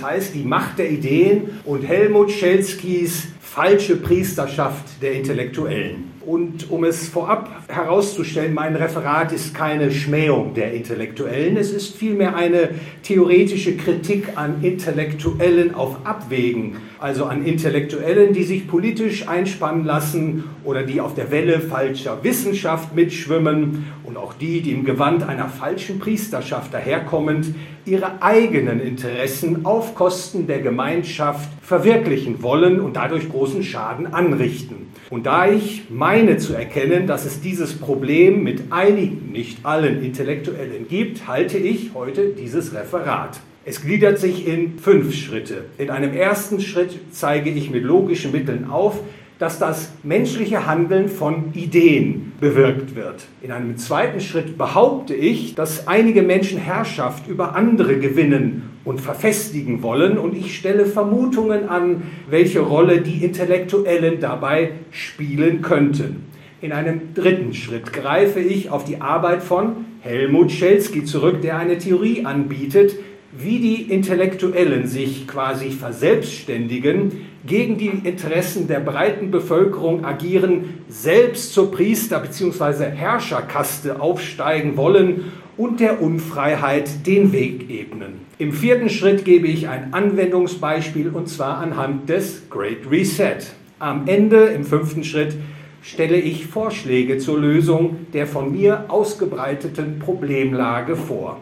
Das heißt die Macht der Ideen und Helmut Schelskys falsche Priesterschaft der Intellektuellen. Und um es vorab herauszustellen, mein Referat ist keine Schmähung der Intellektuellen, es ist vielmehr eine theoretische Kritik an Intellektuellen auf Abwägen, also an Intellektuellen, die sich politisch einspannen lassen oder die auf der Welle falscher Wissenschaft mitschwimmen und auch die, die im Gewand einer falschen Priesterschaft daherkommend ihre eigenen Interessen auf Kosten der Gemeinschaft verwirklichen wollen und dadurch großen Schaden anrichten. Und da ich meine zu erkennen, dass es dieses Problem mit einigen, nicht allen Intellektuellen gibt, halte ich heute dieses Referat. Es gliedert sich in fünf Schritte. In einem ersten Schritt zeige ich mit logischen Mitteln auf, dass das menschliche Handeln von Ideen bewirkt wird. In einem zweiten Schritt behaupte ich, dass einige Menschen Herrschaft über andere gewinnen und verfestigen wollen und ich stelle Vermutungen an, welche Rolle die Intellektuellen dabei spielen könnten. In einem dritten Schritt greife ich auf die Arbeit von Helmut Schelsky zurück, der eine Theorie anbietet, wie die Intellektuellen sich quasi verselbstständigen, gegen die Interessen der breiten Bevölkerung agieren, selbst zur Priester- bzw. Herrscherkaste aufsteigen wollen und der Unfreiheit den Weg ebnen. Im vierten Schritt gebe ich ein Anwendungsbeispiel und zwar anhand des Great Reset. Am Ende, im fünften Schritt, stelle ich Vorschläge zur Lösung der von mir ausgebreiteten Problemlage vor.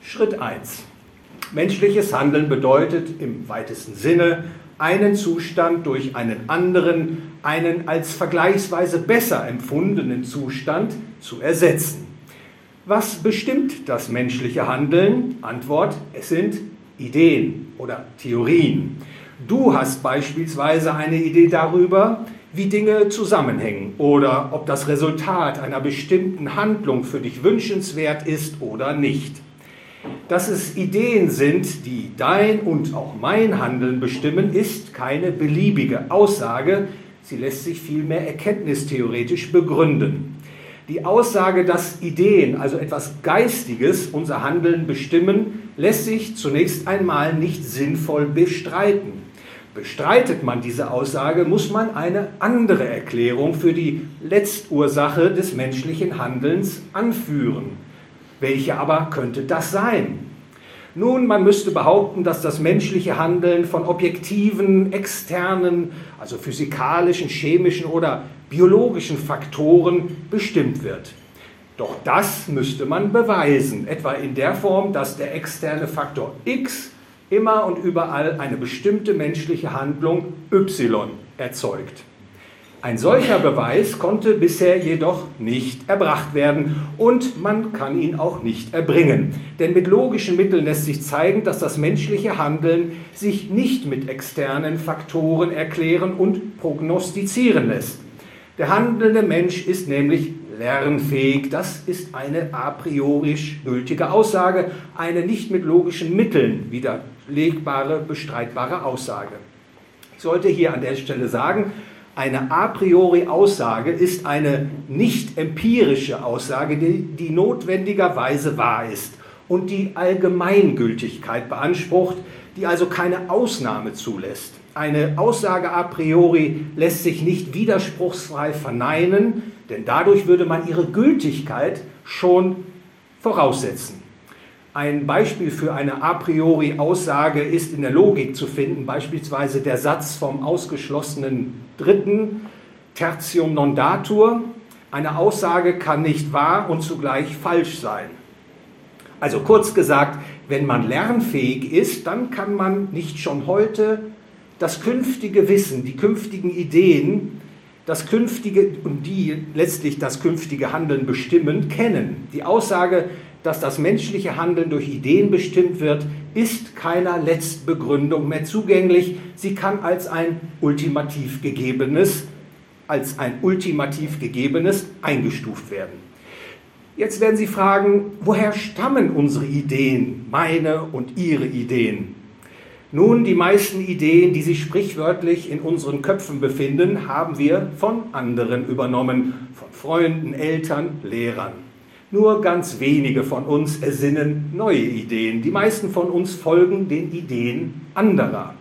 Schritt 1. Menschliches Handeln bedeutet im weitesten Sinne, einen Zustand durch einen anderen, einen als vergleichsweise besser empfundenen Zustand zu ersetzen. Was bestimmt das menschliche Handeln? Antwort, es sind Ideen oder Theorien. Du hast beispielsweise eine Idee darüber, wie Dinge zusammenhängen oder ob das Resultat einer bestimmten Handlung für dich wünschenswert ist oder nicht. Dass es Ideen sind, die dein und auch mein Handeln bestimmen, ist keine beliebige Aussage, sie lässt sich vielmehr erkenntnistheoretisch begründen. Die Aussage, dass Ideen, also etwas Geistiges, unser Handeln bestimmen, lässt sich zunächst einmal nicht sinnvoll bestreiten. Bestreitet man diese Aussage, muss man eine andere Erklärung für die Letztursache des menschlichen Handelns anführen. Welche aber könnte das sein? Nun, man müsste behaupten, dass das menschliche Handeln von objektiven, externen, also physikalischen, chemischen oder biologischen Faktoren bestimmt wird. Doch das müsste man beweisen, etwa in der Form, dass der externe Faktor x immer und überall eine bestimmte menschliche Handlung y erzeugt. Ein solcher Beweis konnte bisher jedoch nicht erbracht werden und man kann ihn auch nicht erbringen. Denn mit logischen Mitteln lässt sich zeigen, dass das menschliche Handeln sich nicht mit externen Faktoren erklären und prognostizieren lässt. Der handelnde Mensch ist nämlich lernfähig. Das ist eine a priori gültige Aussage, eine nicht mit logischen Mitteln widerlegbare, bestreitbare Aussage. Ich sollte hier an der Stelle sagen, eine a priori Aussage ist eine nicht empirische Aussage, die, die notwendigerweise wahr ist und die Allgemeingültigkeit beansprucht, die also keine Ausnahme zulässt. Eine Aussage a priori lässt sich nicht widerspruchsfrei verneinen, denn dadurch würde man ihre Gültigkeit schon voraussetzen. Ein Beispiel für eine a priori Aussage ist in der Logik zu finden, beispielsweise der Satz vom ausgeschlossenen Dritten, Tertium non datur. Eine Aussage kann nicht wahr und zugleich falsch sein. Also kurz gesagt, wenn man lernfähig ist, dann kann man nicht schon heute das künftige Wissen, die künftigen Ideen, das künftige und die letztlich das künftige Handeln bestimmen, kennen. Die Aussage, dass das menschliche Handeln durch Ideen bestimmt wird, ist keiner Letztbegründung mehr zugänglich. Sie kann als ein ultimativ gegebenes, als ein ultimativ gegebenes eingestuft werden. Jetzt werden Sie fragen, woher stammen unsere Ideen, meine und Ihre Ideen? Nun, die meisten Ideen, die sich sprichwörtlich in unseren Köpfen befinden, haben wir von anderen übernommen, von Freunden, Eltern, Lehrern. Nur ganz wenige von uns ersinnen neue Ideen. Die meisten von uns folgen den Ideen anderer.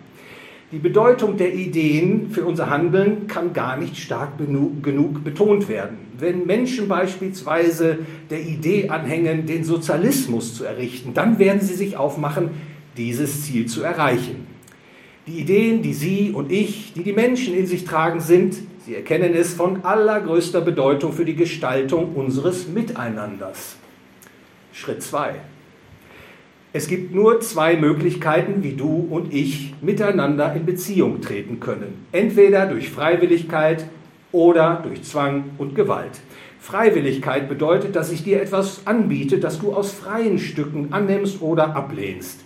Die Bedeutung der Ideen für unser Handeln kann gar nicht stark genug betont werden. Wenn Menschen beispielsweise der Idee anhängen, den Sozialismus zu errichten, dann werden sie sich aufmachen, dieses Ziel zu erreichen. Die Ideen, die Sie und ich, die die Menschen in sich tragen, sind, Sie erkennen es, von allergrößter Bedeutung für die Gestaltung unseres Miteinanders. Schritt 2. Es gibt nur zwei Möglichkeiten, wie du und ich miteinander in Beziehung treten können. Entweder durch Freiwilligkeit oder durch Zwang und Gewalt. Freiwilligkeit bedeutet, dass ich dir etwas anbiete, das du aus freien Stücken annimmst oder ablehnst.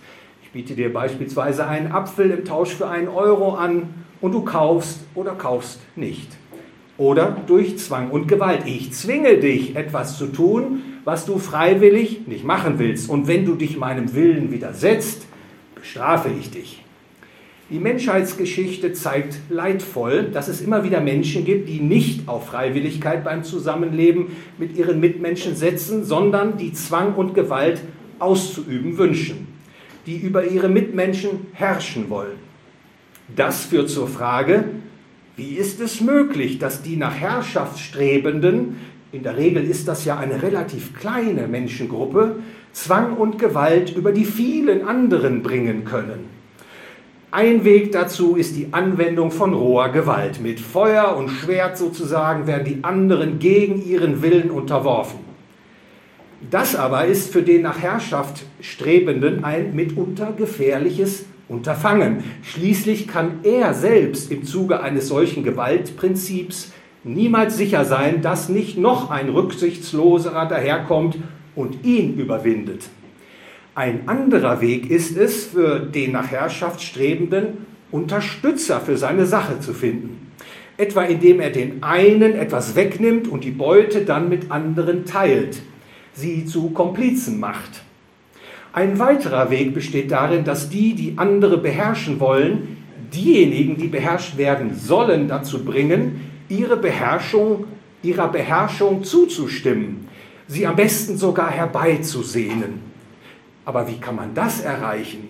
Biete dir beispielsweise einen Apfel im Tausch für einen Euro an und du kaufst oder kaufst nicht. Oder durch Zwang und Gewalt. Ich zwinge dich, etwas zu tun, was du freiwillig nicht machen willst. Und wenn du dich meinem Willen widersetzt, bestrafe ich dich. Die Menschheitsgeschichte zeigt leidvoll, dass es immer wieder Menschen gibt, die nicht auf Freiwilligkeit beim Zusammenleben mit ihren Mitmenschen setzen, sondern die Zwang und Gewalt auszuüben wünschen, die über ihre Mitmenschen herrschen wollen. Das führt zur Frage, wie ist es möglich, dass die nach Herrschaft strebenden in der Regel ist das ja eine relativ kleine Menschengruppe, Zwang und Gewalt über die vielen anderen bringen können. Ein Weg dazu ist die Anwendung von roher Gewalt. Mit Feuer und Schwert sozusagen werden die anderen gegen ihren Willen unterworfen. Das aber ist für den nach Herrschaft Strebenden ein mitunter gefährliches Unterfangen. Schließlich kann er selbst im Zuge eines solchen Gewaltprinzips niemals sicher sein, dass nicht noch ein rücksichtsloserer daherkommt und ihn überwindet. Ein anderer Weg ist es, für den nach Herrschaft strebenden Unterstützer für seine Sache zu finden. Etwa indem er den einen etwas wegnimmt und die Beute dann mit anderen teilt, sie zu Komplizen macht. Ein weiterer Weg besteht darin, dass die, die andere beherrschen wollen, diejenigen, die beherrscht werden sollen, dazu bringen, ihre Beherrschung, ihrer Beherrschung zuzustimmen, sie am besten sogar herbeizusehnen. Aber wie kann man das erreichen?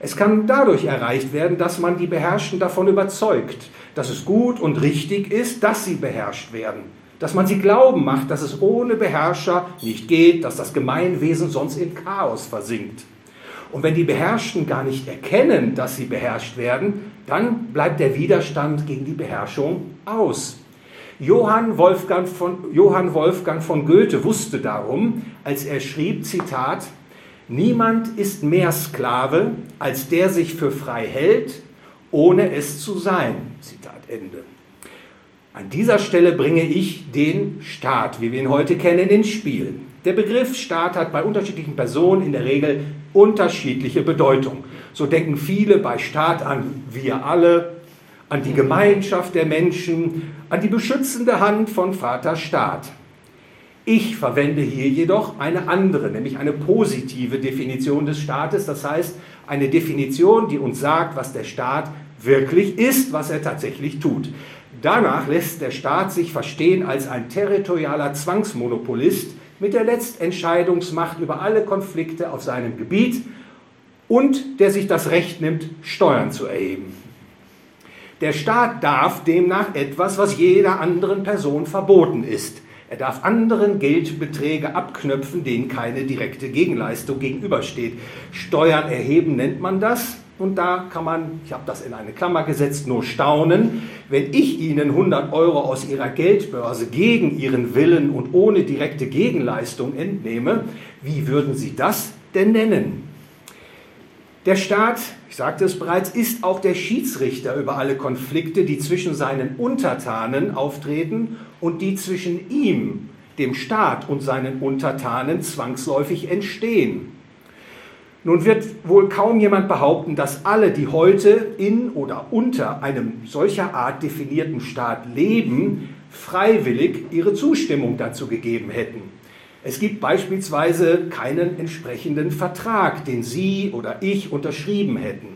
Es kann dadurch erreicht werden, dass man die Beherrschten davon überzeugt, dass es gut und richtig ist, dass sie beherrscht werden. Dass man sie glauben macht, dass es ohne Beherrscher nicht geht, dass das Gemeinwesen sonst in Chaos versinkt. Und wenn die Beherrschten gar nicht erkennen, dass sie beherrscht werden, dann bleibt der Widerstand gegen die Beherrschung aus. Johann Wolfgang von, Johann Wolfgang von Goethe wusste darum, als er schrieb, Zitat, Niemand ist mehr Sklave, als der sich für frei hält, ohne es zu sein. Zitat Ende. An dieser Stelle bringe ich den Staat, wie wir ihn heute kennen, ins Spiel. Der Begriff Staat hat bei unterschiedlichen Personen in der Regel unterschiedliche Bedeutung. So denken viele bei Staat an wir alle, an die Gemeinschaft der Menschen, an die beschützende Hand von Vater Staat. Ich verwende hier jedoch eine andere, nämlich eine positive Definition des Staates, das heißt eine Definition, die uns sagt, was der Staat wirklich ist, was er tatsächlich tut. Danach lässt der Staat sich verstehen als ein territorialer Zwangsmonopolist, mit der Letztentscheidungsmacht über alle Konflikte auf seinem Gebiet und der sich das Recht nimmt, Steuern zu erheben. Der Staat darf demnach etwas, was jeder anderen Person verboten ist. Er darf anderen Geldbeträge abknöpfen, denen keine direkte Gegenleistung gegenübersteht. Steuern erheben nennt man das. Und da kann man, ich habe das in eine Klammer gesetzt, nur staunen, wenn ich Ihnen 100 Euro aus Ihrer Geldbörse gegen Ihren Willen und ohne direkte Gegenleistung entnehme, wie würden Sie das denn nennen? Der Staat, ich sagte es bereits, ist auch der Schiedsrichter über alle Konflikte, die zwischen seinen Untertanen auftreten und die zwischen ihm, dem Staat und seinen Untertanen zwangsläufig entstehen. Nun wird wohl kaum jemand behaupten, dass alle, die heute in oder unter einem solcher Art definierten Staat leben, freiwillig ihre Zustimmung dazu gegeben hätten. Es gibt beispielsweise keinen entsprechenden Vertrag, den Sie oder ich unterschrieben hätten.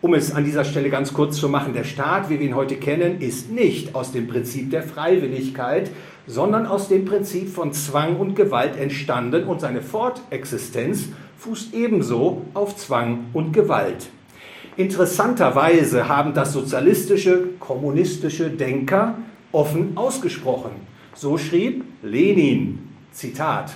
Um es an dieser Stelle ganz kurz zu machen, der Staat, wie wir ihn heute kennen, ist nicht aus dem Prinzip der Freiwilligkeit, sondern aus dem Prinzip von Zwang und Gewalt entstanden und seine Fortexistenz fußt ebenso auf Zwang und Gewalt. Interessanterweise haben das sozialistische, kommunistische Denker offen ausgesprochen. So schrieb Lenin, Zitat,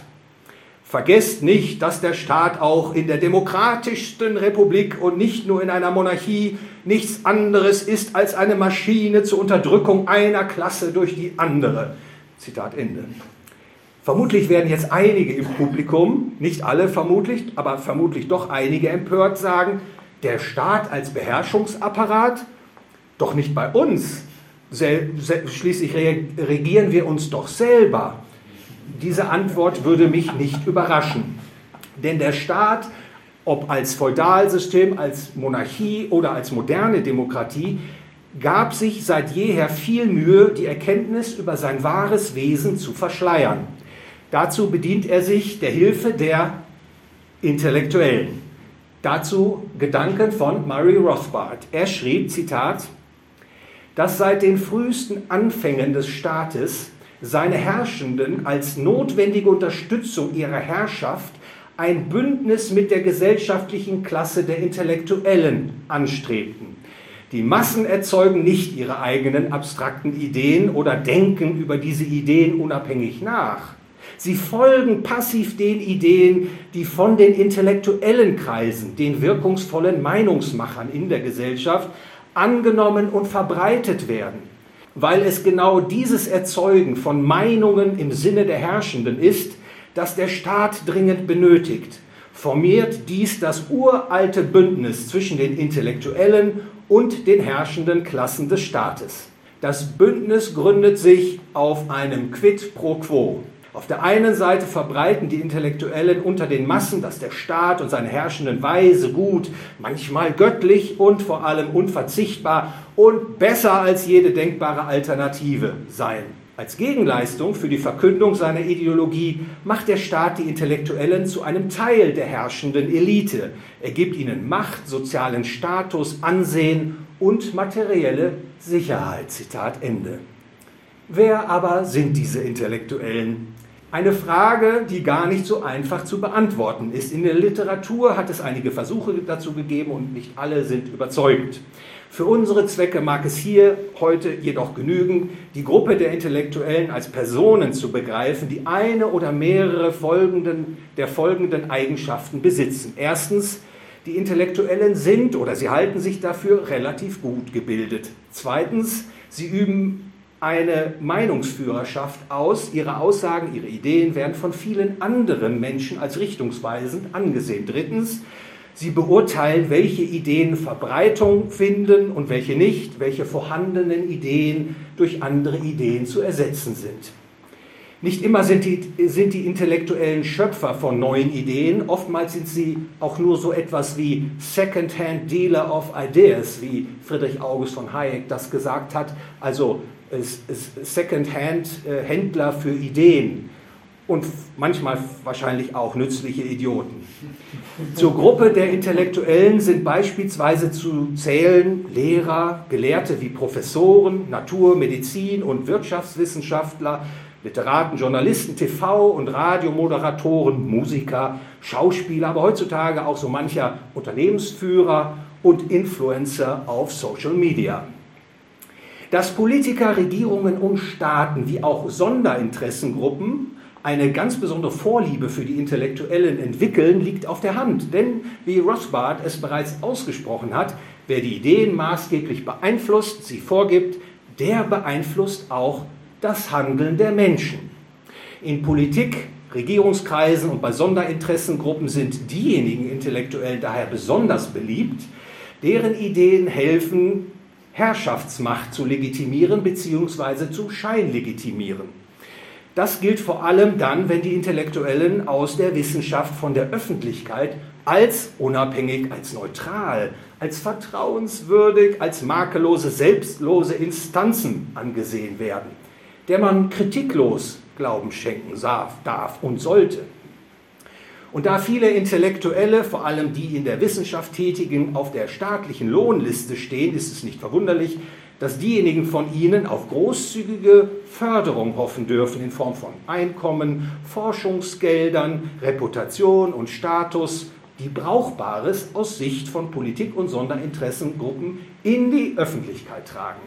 Vergesst nicht, dass der Staat auch in der demokratischsten Republik und nicht nur in einer Monarchie nichts anderes ist als eine Maschine zur Unterdrückung einer Klasse durch die andere. Zitat Ende. Vermutlich werden jetzt einige im Publikum, nicht alle vermutlich, aber vermutlich doch einige empört sagen, der Staat als Beherrschungsapparat, doch nicht bei uns. Schließlich regieren wir uns doch selber. Diese Antwort würde mich nicht überraschen. Denn der Staat, ob als Feudalsystem, als Monarchie oder als moderne Demokratie, gab sich seit jeher viel Mühe, die Erkenntnis über sein wahres Wesen zu verschleiern. Dazu bedient er sich der Hilfe der Intellektuellen. Dazu Gedanken von Murray Rothbard. Er schrieb, Zitat, dass seit den frühesten Anfängen des Staates seine Herrschenden als notwendige Unterstützung ihrer Herrschaft ein Bündnis mit der gesellschaftlichen Klasse der Intellektuellen anstrebten. Die Massen erzeugen nicht ihre eigenen abstrakten Ideen oder denken über diese Ideen unabhängig nach. Sie folgen passiv den Ideen, die von den intellektuellen Kreisen, den wirkungsvollen Meinungsmachern in der Gesellschaft angenommen und verbreitet werden. Weil es genau dieses Erzeugen von Meinungen im Sinne der Herrschenden ist, das der Staat dringend benötigt, formiert dies das uralte Bündnis zwischen den Intellektuellen und den herrschenden Klassen des Staates. Das Bündnis gründet sich auf einem Quid pro quo. Auf der einen Seite verbreiten die Intellektuellen unter den Massen, dass der Staat und seine herrschenden Weise gut, manchmal göttlich und vor allem unverzichtbar und besser als jede denkbare Alternative seien. Als Gegenleistung für die Verkündung seiner Ideologie macht der Staat die Intellektuellen zu einem Teil der herrschenden Elite. Er gibt ihnen Macht, sozialen Status, Ansehen und materielle Sicherheit. Zitat Ende. Wer aber sind diese Intellektuellen? Eine Frage, die gar nicht so einfach zu beantworten ist. In der Literatur hat es einige Versuche dazu gegeben und nicht alle sind überzeugend. Für unsere Zwecke mag es hier heute jedoch genügen, die Gruppe der Intellektuellen als Personen zu begreifen, die eine oder mehrere folgenden, der folgenden Eigenschaften besitzen. Erstens, die Intellektuellen sind oder sie halten sich dafür relativ gut gebildet. Zweitens, sie üben eine Meinungsführerschaft aus. Ihre Aussagen, ihre Ideen werden von vielen anderen Menschen als richtungsweisend angesehen. Drittens, sie beurteilen, welche Ideen Verbreitung finden und welche nicht, welche vorhandenen Ideen durch andere Ideen zu ersetzen sind. Nicht immer sind die, sind die intellektuellen Schöpfer von neuen Ideen, oftmals sind sie auch nur so etwas wie Second-Hand Dealer of Ideas, wie Friedrich August von Hayek das gesagt hat, also Second-Hand-Händler äh, für Ideen und manchmal wahrscheinlich auch nützliche Idioten. Zur Gruppe der Intellektuellen sind beispielsweise zu zählen Lehrer, Gelehrte wie Professoren, Natur-, Medizin- und Wirtschaftswissenschaftler, Literaten, Journalisten, TV- und Radiomoderatoren, Musiker, Schauspieler, aber heutzutage auch so mancher Unternehmensführer und Influencer auf Social Media. Dass Politiker, Regierungen und Staaten wie auch Sonderinteressengruppen eine ganz besondere Vorliebe für die Intellektuellen entwickeln, liegt auf der Hand. Denn, wie Rothbard es bereits ausgesprochen hat, wer die Ideen maßgeblich beeinflusst, sie vorgibt, der beeinflusst auch das Handeln der Menschen. In Politik, Regierungskreisen und bei Sonderinteressengruppen sind diejenigen Intellektuellen daher besonders beliebt, deren Ideen helfen, Herrschaftsmacht zu legitimieren bzw. zu scheinlegitimieren. Das gilt vor allem dann, wenn die Intellektuellen aus der Wissenschaft von der Öffentlichkeit als unabhängig, als neutral, als vertrauenswürdig, als makellose, selbstlose Instanzen angesehen werden, der man kritiklos Glauben schenken darf und sollte. Und da viele Intellektuelle, vor allem die in der Wissenschaft tätigen, auf der staatlichen Lohnliste stehen, ist es nicht verwunderlich, dass diejenigen von ihnen auf großzügige Förderung hoffen dürfen in Form von Einkommen, Forschungsgeldern, Reputation und Status, die Brauchbares aus Sicht von Politik und Sonderinteressengruppen in die Öffentlichkeit tragen.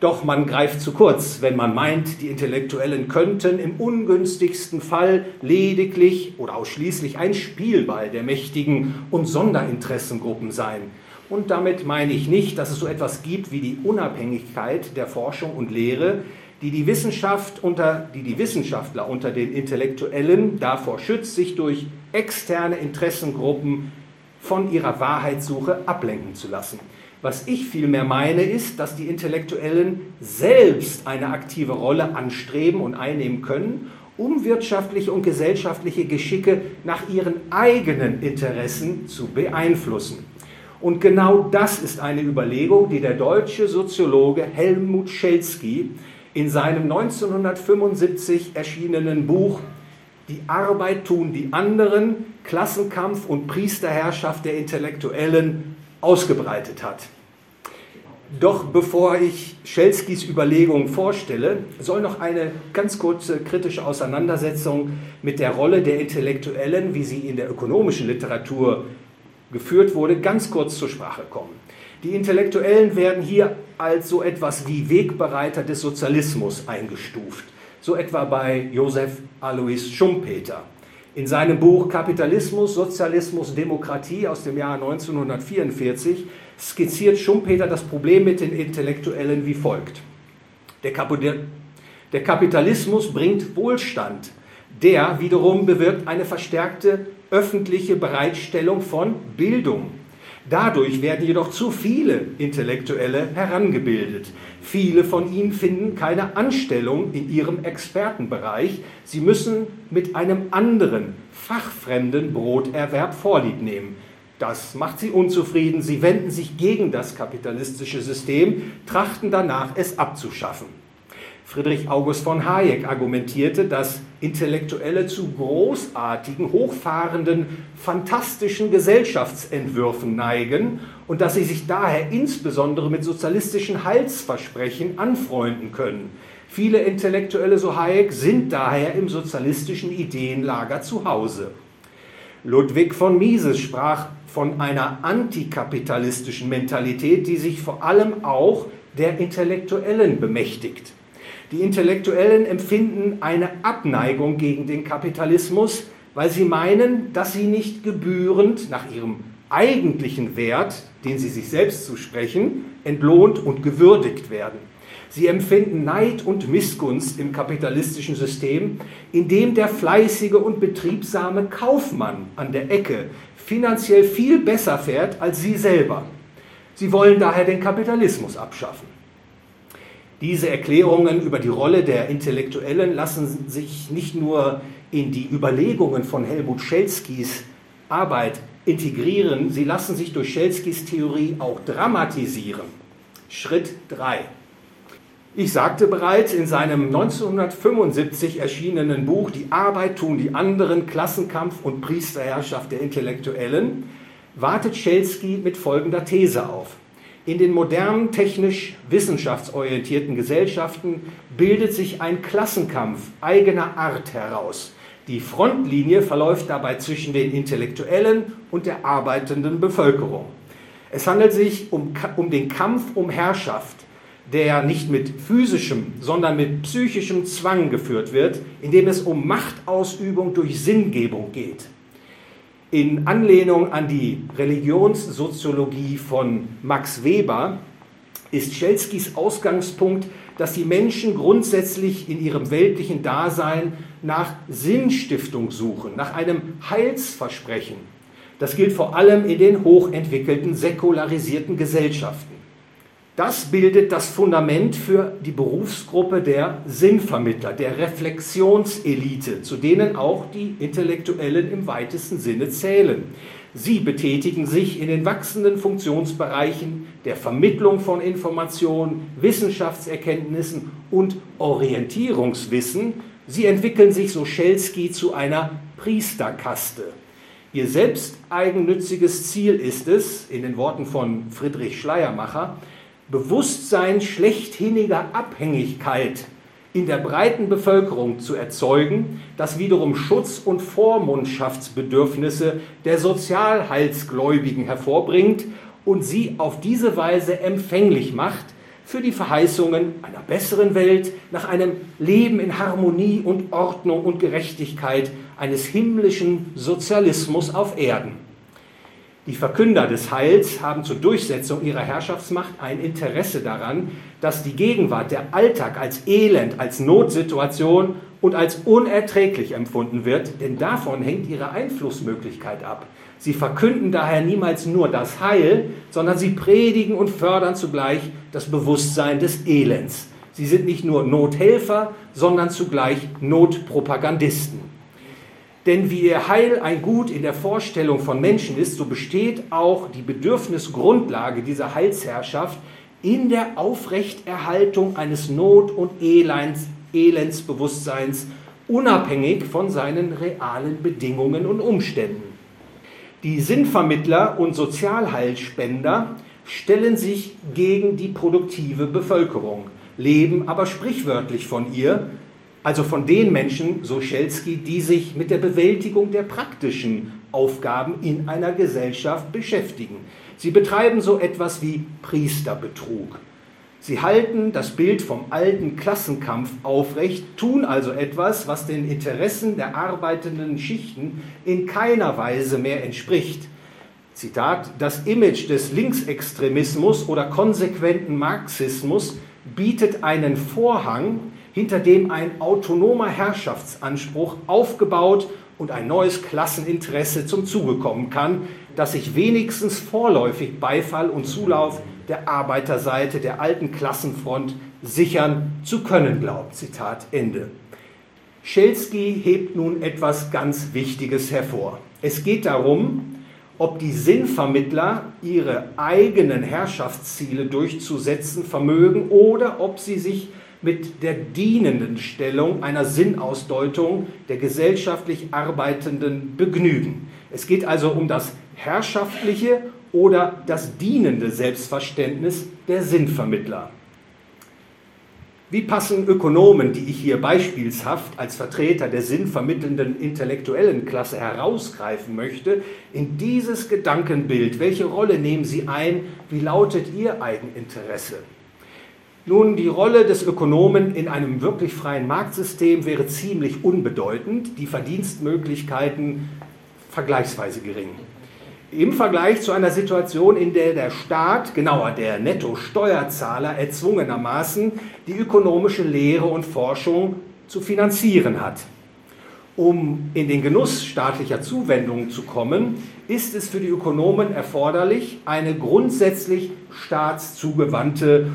Doch man greift zu kurz, wenn man meint, die Intellektuellen könnten im ungünstigsten Fall lediglich oder ausschließlich ein Spielball der mächtigen und Sonderinteressengruppen sein. Und damit meine ich nicht, dass es so etwas gibt wie die Unabhängigkeit der Forschung und Lehre, die die, Wissenschaft unter, die die Wissenschaftler unter den Intellektuellen davor schützt, sich durch externe Interessengruppen von ihrer Wahrheitssuche ablenken zu lassen. Was ich vielmehr meine, ist, dass die Intellektuellen selbst eine aktive Rolle anstreben und einnehmen können, um wirtschaftliche und gesellschaftliche Geschicke nach ihren eigenen Interessen zu beeinflussen. Und genau das ist eine Überlegung, die der deutsche Soziologe Helmut Schelsky in seinem 1975 erschienenen Buch Die Arbeit tun die anderen, Klassenkampf und Priesterherrschaft der Intellektuellen ausgebreitet hat. Doch bevor ich Schelskys Überlegungen vorstelle, soll noch eine ganz kurze kritische Auseinandersetzung mit der Rolle der Intellektuellen, wie sie in der ökonomischen Literatur geführt wurde, ganz kurz zur Sprache kommen. Die Intellektuellen werden hier als so etwas wie Wegbereiter des Sozialismus eingestuft, so etwa bei Josef Alois Schumpeter. In seinem Buch Kapitalismus, Sozialismus, Demokratie aus dem Jahr 1944 skizziert Schumpeter das Problem mit den Intellektuellen wie folgt. Der, der Kapitalismus bringt Wohlstand. Der wiederum bewirkt eine verstärkte öffentliche Bereitstellung von Bildung. Dadurch werden jedoch zu viele Intellektuelle herangebildet. Viele von ihnen finden keine Anstellung in ihrem Expertenbereich. Sie müssen mit einem anderen, fachfremden Broterwerb Vorlieb nehmen. Das macht sie unzufrieden. Sie wenden sich gegen das kapitalistische System, trachten danach, es abzuschaffen. Friedrich August von Hayek argumentierte, dass Intellektuelle zu großartigen, hochfahrenden, fantastischen Gesellschaftsentwürfen neigen und dass sie sich daher insbesondere mit sozialistischen Heilsversprechen anfreunden können. Viele Intellektuelle, so Hayek, sind daher im sozialistischen Ideenlager zu Hause. Ludwig von Mises sprach von einer antikapitalistischen Mentalität, die sich vor allem auch der Intellektuellen bemächtigt. Die Intellektuellen empfinden eine Abneigung gegen den Kapitalismus, weil sie meinen, dass sie nicht gebührend nach ihrem eigentlichen Wert, den sie sich selbst zusprechen, entlohnt und gewürdigt werden. Sie empfinden Neid und Missgunst im kapitalistischen System, in dem der fleißige und betriebsame Kaufmann an der Ecke finanziell viel besser fährt als sie selber. Sie wollen daher den Kapitalismus abschaffen. Diese Erklärungen über die Rolle der Intellektuellen lassen sich nicht nur in die Überlegungen von Helmut Schelskys Arbeit integrieren, sie lassen sich durch Schelskys Theorie auch dramatisieren. Schritt 3. Ich sagte bereits in seinem 1975 erschienenen Buch Die Arbeit tun die anderen, Klassenkampf und Priesterherrschaft der Intellektuellen, wartet Schelsky mit folgender These auf. In den modernen, technisch wissenschaftsorientierten Gesellschaften bildet sich ein Klassenkampf eigener Art heraus. Die Frontlinie verläuft dabei zwischen den Intellektuellen und der arbeitenden Bevölkerung. Es handelt sich um, um den Kampf um Herrschaft, der nicht mit physischem, sondern mit psychischem Zwang geführt wird, indem es um Machtausübung durch Sinngebung geht. In Anlehnung an die Religionssoziologie von Max Weber ist Schelskys Ausgangspunkt, dass die Menschen grundsätzlich in ihrem weltlichen Dasein nach Sinnstiftung suchen, nach einem Heilsversprechen. Das gilt vor allem in den hochentwickelten, säkularisierten Gesellschaften. Das bildet das Fundament für die Berufsgruppe der Sinnvermittler, der Reflexionselite, zu denen auch die Intellektuellen im weitesten Sinne zählen. Sie betätigen sich in den wachsenden Funktionsbereichen der Vermittlung von Informationen, Wissenschaftserkenntnissen und Orientierungswissen. Sie entwickeln sich, so Schelsky, zu einer Priesterkaste. Ihr selbst eigennütziges Ziel ist es, in den Worten von Friedrich Schleiermacher, Bewusstsein schlechthiniger Abhängigkeit in der breiten Bevölkerung zu erzeugen, das wiederum Schutz- und Vormundschaftsbedürfnisse der Sozialheilsgläubigen hervorbringt und sie auf diese Weise empfänglich macht für die Verheißungen einer besseren Welt, nach einem Leben in Harmonie und Ordnung und Gerechtigkeit eines himmlischen Sozialismus auf Erden. Die Verkünder des Heils haben zur Durchsetzung ihrer Herrschaftsmacht ein Interesse daran, dass die Gegenwart, der Alltag als Elend, als Notsituation und als unerträglich empfunden wird, denn davon hängt ihre Einflussmöglichkeit ab. Sie verkünden daher niemals nur das Heil, sondern sie predigen und fördern zugleich das Bewusstsein des Elends. Sie sind nicht nur Nothelfer, sondern zugleich Notpropagandisten. Denn wie ihr Heil ein Gut in der Vorstellung von Menschen ist, so besteht auch die Bedürfnisgrundlage dieser Heilsherrschaft in der Aufrechterhaltung eines Not- und Elends, Elendsbewusstseins, unabhängig von seinen realen Bedingungen und Umständen. Die Sinnvermittler und Sozialheilspender stellen sich gegen die produktive Bevölkerung, leben aber sprichwörtlich von ihr, also von den Menschen, so Schelsky, die sich mit der Bewältigung der praktischen Aufgaben in einer Gesellschaft beschäftigen. Sie betreiben so etwas wie Priesterbetrug. Sie halten das Bild vom alten Klassenkampf aufrecht, tun also etwas, was den Interessen der arbeitenden Schichten in keiner Weise mehr entspricht. Zitat, das Image des Linksextremismus oder konsequenten Marxismus bietet einen Vorhang, hinter dem ein autonomer Herrschaftsanspruch aufgebaut und ein neues Klasseninteresse zum Zuge kommen kann, das sich wenigstens vorläufig Beifall und Zulauf der Arbeiterseite der alten Klassenfront sichern zu können glaubt. Zitat Ende. Schelsky hebt nun etwas ganz Wichtiges hervor. Es geht darum, ob die Sinnvermittler ihre eigenen Herrschaftsziele durchzusetzen vermögen oder ob sie sich mit der dienenden Stellung einer Sinnausdeutung der gesellschaftlich Arbeitenden begnügen. Es geht also um das herrschaftliche oder das dienende Selbstverständnis der Sinnvermittler. Wie passen Ökonomen, die ich hier beispielshaft als Vertreter der sinnvermittelnden intellektuellen Klasse herausgreifen möchte, in dieses Gedankenbild? Welche Rolle nehmen sie ein? Wie lautet ihr Eigeninteresse? Nun, die Rolle des Ökonomen in einem wirklich freien Marktsystem wäre ziemlich unbedeutend, die Verdienstmöglichkeiten vergleichsweise gering. Im Vergleich zu einer Situation, in der der Staat, genauer der Netto-Steuerzahler, erzwungenermaßen die ökonomische Lehre und Forschung zu finanzieren hat. Um in den Genuss staatlicher Zuwendungen zu kommen, ist es für die Ökonomen erforderlich, eine grundsätzlich staatszugewandte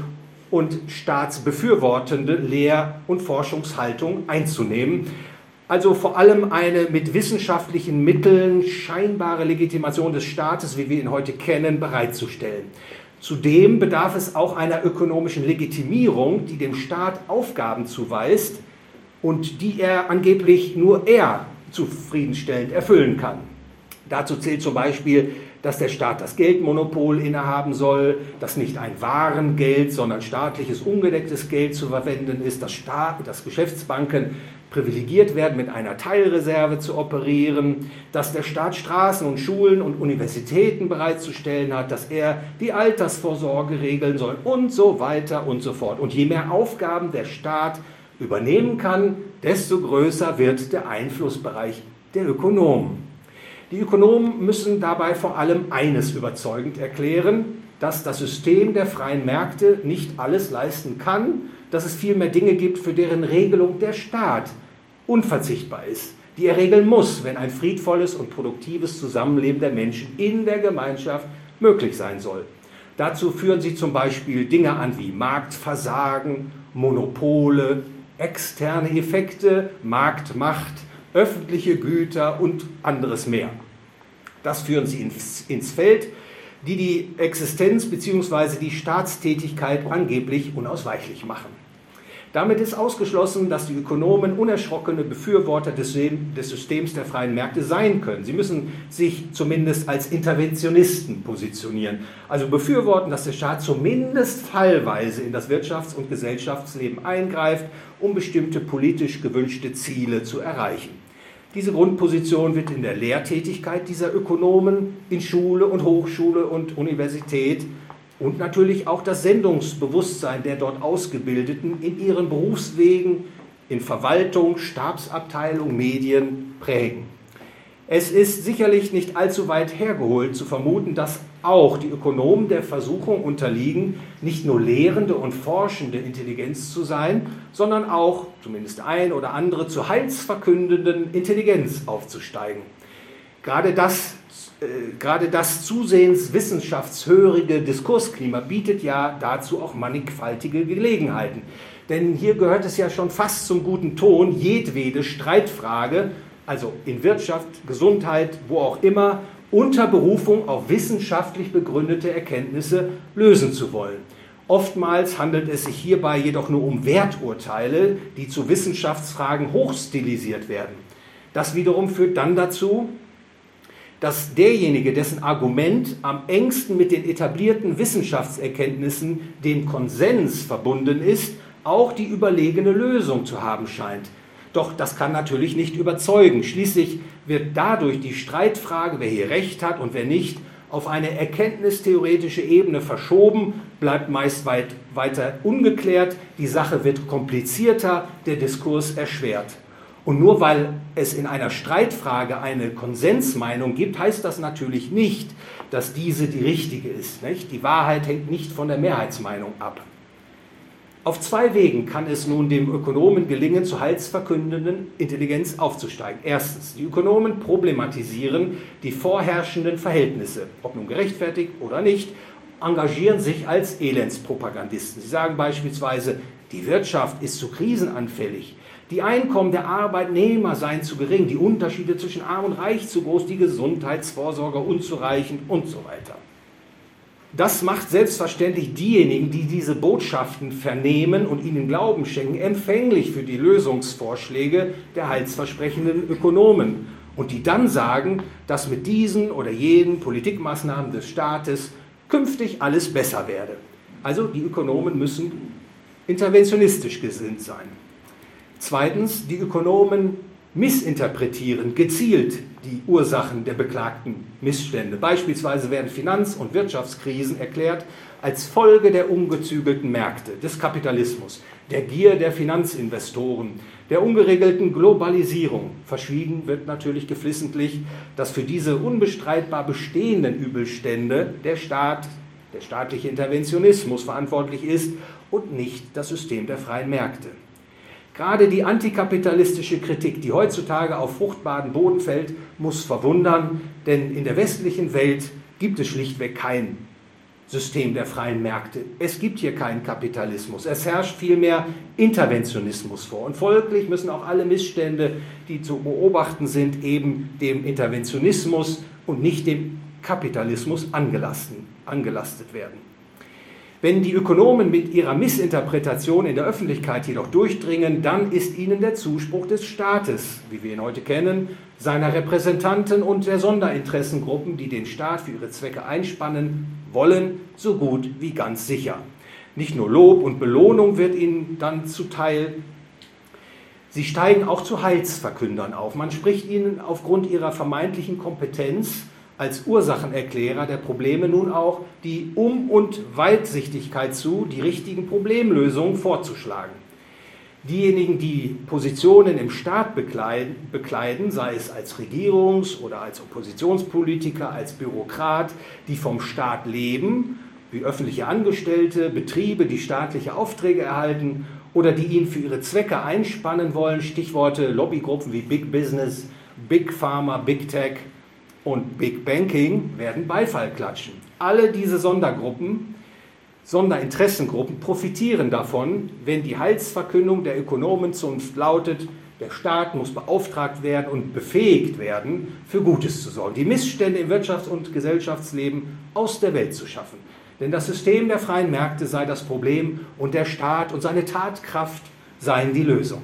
und staatsbefürwortende Lehr- und Forschungshaltung einzunehmen. Also vor allem eine mit wissenschaftlichen Mitteln scheinbare Legitimation des Staates, wie wir ihn heute kennen, bereitzustellen. Zudem bedarf es auch einer ökonomischen Legitimierung, die dem Staat Aufgaben zuweist und die er angeblich nur er zufriedenstellend erfüllen kann. Dazu zählt zum Beispiel dass der Staat das Geldmonopol innehaben soll, dass nicht ein Warengeld, sondern staatliches ungedecktes Geld zu verwenden ist, dass, Staat, dass Geschäftsbanken privilegiert werden, mit einer Teilreserve zu operieren, dass der Staat Straßen und Schulen und Universitäten bereitzustellen hat, dass er die Altersvorsorge regeln soll und so weiter und so fort. Und je mehr Aufgaben der Staat übernehmen kann, desto größer wird der Einflussbereich der Ökonomen. Die Ökonomen müssen dabei vor allem eines überzeugend erklären, dass das System der freien Märkte nicht alles leisten kann, dass es vielmehr Dinge gibt, für deren Regelung der Staat unverzichtbar ist, die er regeln muss, wenn ein friedvolles und produktives Zusammenleben der Menschen in der Gemeinschaft möglich sein soll. Dazu führen sie zum Beispiel Dinge an wie Marktversagen, Monopole, externe Effekte, Marktmacht, öffentliche Güter und anderes mehr. Das führen sie ins, ins Feld, die die Existenz bzw. die Staatstätigkeit angeblich unausweichlich machen. Damit ist ausgeschlossen, dass die Ökonomen unerschrockene Befürworter des, des, Systems der freien Märkte sein können. Sie müssen sich zumindest als Interventionisten positionieren, also befürworten, dass der Staat zumindest fallweise in das Wirtschafts- und Gesellschaftsleben eingreift, um bestimmte politisch gewünschte Ziele zu erreichen. Diese Grundposition wird in der Lehrtätigkeit dieser Ökonomen in Schule und Hochschule und Universität und natürlich auch das Sendungsbewusstsein der dort Ausgebildeten in ihren Berufswegen in Verwaltung, Stabsabteilung, Medien prägen. Es ist sicherlich nicht allzu weit hergeholt zu vermuten, dass auch die Ökonomen der Versuchung unterliegen, nicht nur lehrende und forschende Intelligenz zu sein, sondern auch, zumindest ein oder andere, zur heilsverkündenden Intelligenz aufzusteigen. Gerade das äh, gerade das zusehends wissenschaftshörige Diskursklima bietet ja dazu auch mannigfaltige Gelegenheiten. Denn hier gehört es ja schon fast zum guten Ton, jedwede Streitfrage, also in Wirtschaft, Gesundheit, wo auch immer, unter Berufung auf wissenschaftlich begründete Erkenntnisse lösen zu wollen. Oftmals handelt es sich hierbei jedoch nur um Werturteile, die zu Wissenschaftsfragen hochstilisiert werden. Das wiederum führt dann dazu, dass derjenige, dessen Argument am engsten mit den etablierten Wissenschaftserkenntnissen, dem Konsens verbunden ist, auch die überlegene Lösung zu haben scheint. Doch das kann natürlich nicht überzeugen. Schließlich wird dadurch die Streitfrage, wer hier recht hat und wer nicht, auf eine erkenntnistheoretische Ebene verschoben, bleibt meist weit weiter ungeklärt, die Sache wird komplizierter, der Diskurs erschwert. Und nur weil es in einer Streitfrage eine Konsensmeinung gibt, heißt das natürlich nicht, dass diese die richtige ist. Nicht? Die Wahrheit hängt nicht von der Mehrheitsmeinung ab. Auf zwei Wegen kann es nun dem Ökonomen gelingen, zur heilsverkündenden Intelligenz aufzusteigen. Erstens, die Ökonomen problematisieren die vorherrschenden Verhältnisse, ob nun gerechtfertigt oder nicht, engagieren sich als Elendspropagandisten. Sie sagen beispielsweise, die Wirtschaft ist zu Krisen anfällig. Die Einkommen der Arbeitnehmer seien zu gering, die Unterschiede zwischen Arm und Reich zu groß, die Gesundheitsvorsorge unzureichend und so weiter. Das macht selbstverständlich diejenigen, die diese Botschaften vernehmen und ihnen Glauben schenken, empfänglich für die Lösungsvorschläge der heilsversprechenden Ökonomen und die dann sagen, dass mit diesen oder jenen Politikmaßnahmen des Staates künftig alles besser werde. Also die Ökonomen müssen interventionistisch gesinnt sein. Zweitens, die Ökonomen missinterpretieren gezielt die Ursachen der beklagten Missstände. Beispielsweise werden Finanz- und Wirtschaftskrisen erklärt als Folge der ungezügelten Märkte, des Kapitalismus, der Gier der Finanzinvestoren, der ungeregelten Globalisierung. Verschwiegen wird natürlich geflissentlich, dass für diese unbestreitbar bestehenden Übelstände der Staat, der staatliche Interventionismus verantwortlich ist und nicht das System der freien Märkte. Gerade die antikapitalistische Kritik, die heutzutage auf fruchtbaren Boden fällt, muss verwundern, denn in der westlichen Welt gibt es schlichtweg kein System der freien Märkte. Es gibt hier keinen Kapitalismus. Es herrscht vielmehr Interventionismus vor. Und folglich müssen auch alle Missstände, die zu beobachten sind, eben dem Interventionismus und nicht dem Kapitalismus angelastet werden. Wenn die Ökonomen mit ihrer Missinterpretation in der Öffentlichkeit jedoch durchdringen, dann ist ihnen der Zuspruch des Staates, wie wir ihn heute kennen, seiner Repräsentanten und der Sonderinteressengruppen, die den Staat für ihre Zwecke einspannen wollen, so gut wie ganz sicher. Nicht nur Lob und Belohnung wird ihnen dann zuteil, sie steigen auch zu Heilsverkündern auf. Man spricht ihnen aufgrund ihrer vermeintlichen Kompetenz als Ursachenerklärer der Probleme nun auch die Um- und Weitsichtigkeit zu, die richtigen Problemlösungen vorzuschlagen. Diejenigen, die Positionen im Staat bekleiden, bekleiden, sei es als Regierungs- oder als Oppositionspolitiker, als Bürokrat, die vom Staat leben, wie öffentliche Angestellte, Betriebe, die staatliche Aufträge erhalten oder die ihn für ihre Zwecke einspannen wollen, Stichworte Lobbygruppen wie Big Business, Big Pharma, Big Tech, und Big Banking werden Beifall klatschen. Alle diese Sondergruppen, Sonderinteressengruppen profitieren davon, wenn die Heilsverkündung der Ökonomenzunft lautet, der Staat muss beauftragt werden und befähigt werden, für Gutes zu sorgen, die Missstände im Wirtschafts- und Gesellschaftsleben aus der Welt zu schaffen. Denn das System der freien Märkte sei das Problem und der Staat und seine Tatkraft seien die Lösung.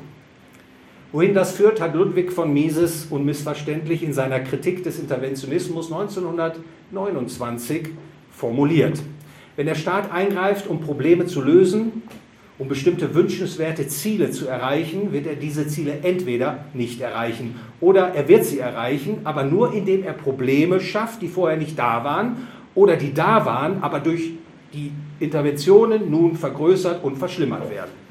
Wohin das führt, hat Ludwig von Mises unmissverständlich in seiner Kritik des Interventionismus 1929 formuliert. Wenn der Staat eingreift, um Probleme zu lösen, um bestimmte wünschenswerte Ziele zu erreichen, wird er diese Ziele entweder nicht erreichen oder er wird sie erreichen, aber nur indem er Probleme schafft, die vorher nicht da waren oder die da waren, aber durch die Interventionen nun vergrößert und verschlimmert werden.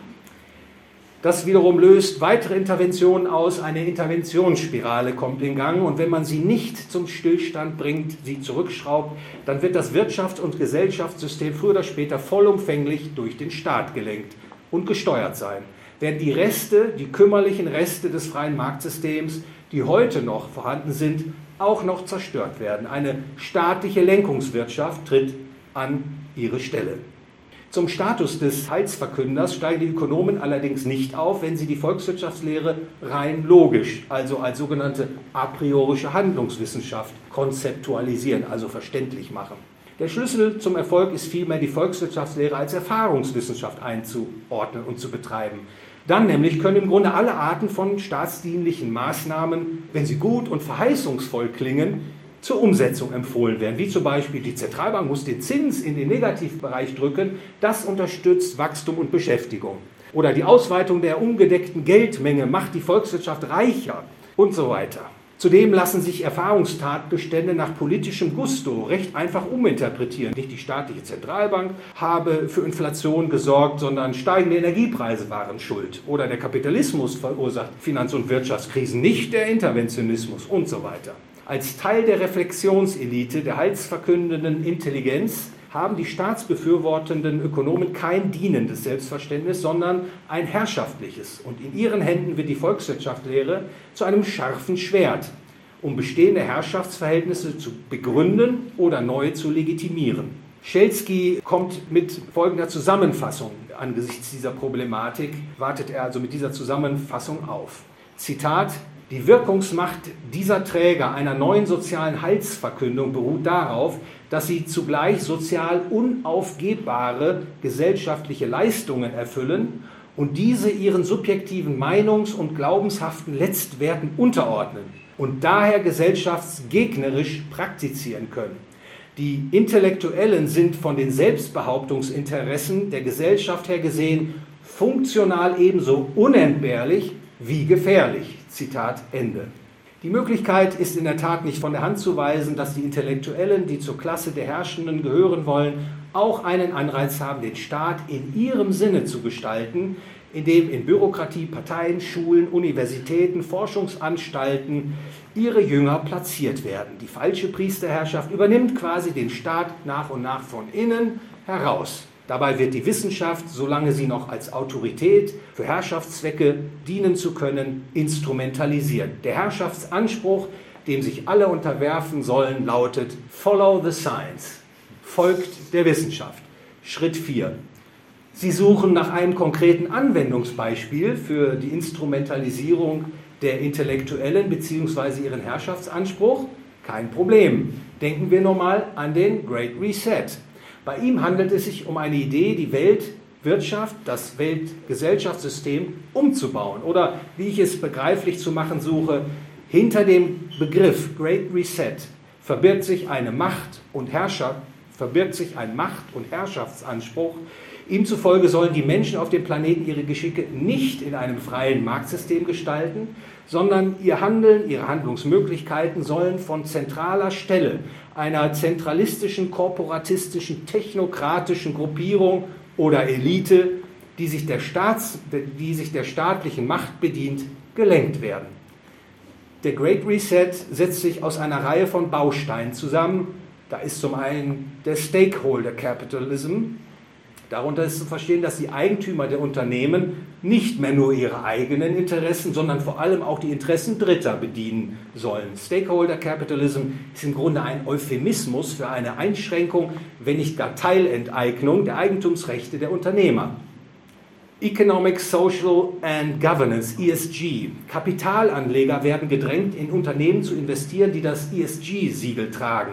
Das wiederum löst weitere Interventionen aus. Eine Interventionsspirale kommt in Gang und wenn man sie nicht zum Stillstand bringt, sie zurückschraubt, dann wird das Wirtschafts- und Gesellschaftssystem früher oder später vollumfänglich durch den Staat gelenkt und gesteuert sein. Werden die Reste, die kümmerlichen Reste des freien Marktsystems, die heute noch vorhanden sind, auch noch zerstört werden. Eine staatliche Lenkungswirtschaft tritt an ihre Stelle. Zum Status des Heilsverkünders steigen die Ökonomen allerdings nicht auf, wenn sie die Volkswirtschaftslehre rein logisch, also als sogenannte a priorische Handlungswissenschaft konzeptualisieren, also verständlich machen. Der Schlüssel zum Erfolg ist vielmehr die Volkswirtschaftslehre als Erfahrungswissenschaft einzuordnen und zu betreiben. Dann nämlich können im Grunde alle Arten von staatsdienlichen Maßnahmen, wenn sie gut und verheißungsvoll klingen, zur Umsetzung empfohlen werden, wie zum Beispiel die Zentralbank muss den Zins in den Negativbereich drücken, das unterstützt Wachstum und Beschäftigung. Oder die Ausweitung der ungedeckten Geldmenge macht die Volkswirtschaft reicher und so weiter. Zudem lassen sich Erfahrungstatbestände nach politischem Gusto recht einfach uminterpretieren. Nicht die staatliche Zentralbank habe für Inflation gesorgt, sondern steigende Energiepreise waren schuld. Oder der Kapitalismus verursacht Finanz- und Wirtschaftskrisen, nicht der Interventionismus und so weiter. Als Teil der Reflexionselite der heilsverkündenden Intelligenz haben die staatsbefürwortenden Ökonomen kein dienendes Selbstverständnis, sondern ein herrschaftliches. Und in ihren Händen wird die Volkswirtschaftslehre zu einem scharfen Schwert, um bestehende Herrschaftsverhältnisse zu begründen oder neu zu legitimieren. Schelsky kommt mit folgender Zusammenfassung angesichts dieser Problematik, wartet er also mit dieser Zusammenfassung auf. Zitat, die Wirkungsmacht dieser Träger einer neuen sozialen Heilsverkündung beruht darauf, dass sie zugleich sozial unaufgebbare gesellschaftliche Leistungen erfüllen und diese ihren subjektiven Meinungs- und glaubenshaften Letztwerten unterordnen und daher gesellschaftsgegnerisch praktizieren können. Die Intellektuellen sind von den Selbstbehauptungsinteressen der Gesellschaft her gesehen funktional ebenso unentbehrlich wie gefährlich. Zitat Ende. Die Möglichkeit ist in der Tat nicht von der Hand zu weisen, dass die Intellektuellen, die zur Klasse der Herrschenden gehören wollen, auch einen Anreiz haben, den Staat in ihrem Sinne zu gestalten, indem in Bürokratie, Parteien, Schulen, Universitäten, Forschungsanstalten ihre Jünger platziert werden. Die falsche Priesterherrschaft übernimmt quasi den Staat nach und nach von innen heraus. Dabei wird die Wissenschaft, solange sie noch als Autorität für Herrschaftszwecke dienen zu können, instrumentalisiert. Der Herrschaftsanspruch, dem sich alle unterwerfen sollen, lautet Follow the Science, folgt der Wissenschaft. Schritt 4. Sie suchen nach einem konkreten Anwendungsbeispiel für die Instrumentalisierung der Intellektuellen bzw. ihren Herrschaftsanspruch. Kein Problem. Denken wir nochmal an den Great Reset. Bei ihm handelt es sich um eine Idee, die Weltwirtschaft, das Weltgesellschaftssystem umzubauen. Oder wie ich es begreiflich zu machen suche, hinter dem Begriff Great Reset verbirgt sich eine Macht und Herrscher, verbirgt sich ein Macht- und Herrschaftsanspruch. Ihm zufolge sollen die Menschen auf dem Planeten ihre Geschicke nicht in einem freien Marktsystem gestalten, sondern ihr Handeln, ihre Handlungsmöglichkeiten sollen von zentraler Stelle einer zentralistischen, korporatistischen, technokratischen Gruppierung oder Elite, die sich der, Staats, die sich der staatlichen Macht bedient, gelenkt werden. Der Great Reset setzt sich aus einer Reihe von Bausteinen zusammen. Da ist zum einen der Stakeholder Capitalism, Darunter ist zu verstehen, dass die Eigentümer der Unternehmen nicht mehr nur ihre eigenen Interessen, sondern vor allem auch die Interessen Dritter bedienen sollen. Stakeholder Capitalism ist im Grunde ein Euphemismus für eine Einschränkung, wenn nicht gar Teilenteignung der Eigentumsrechte der Unternehmer. Economic, Social and Governance, ESG. Kapitalanleger werden gedrängt, in Unternehmen zu investieren, die das ESG-Siegel tragen.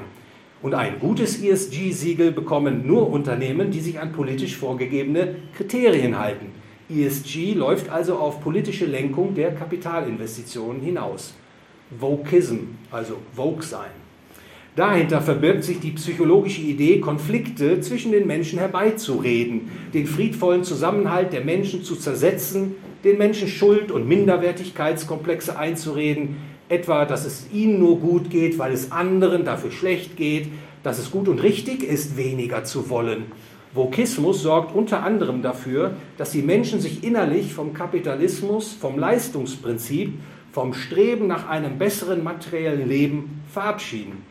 Und ein gutes ESG-Siegel bekommen nur Unternehmen, die sich an politisch vorgegebene Kriterien halten. ESG läuft also auf politische Lenkung der Kapitalinvestitionen hinaus. Vokism, also Vogue sein. Dahinter verbirgt sich die psychologische Idee, Konflikte zwischen den Menschen herbeizureden, den friedvollen Zusammenhalt der Menschen zu zersetzen, den Menschen Schuld- und Minderwertigkeitskomplexe einzureden, etwa, dass es ihnen nur gut geht, weil es anderen dafür schlecht geht, dass es gut und richtig ist, weniger zu wollen. Vokismus sorgt unter anderem dafür, dass die Menschen sich innerlich vom Kapitalismus, vom Leistungsprinzip, vom Streben nach einem besseren materiellen Leben verabschieden.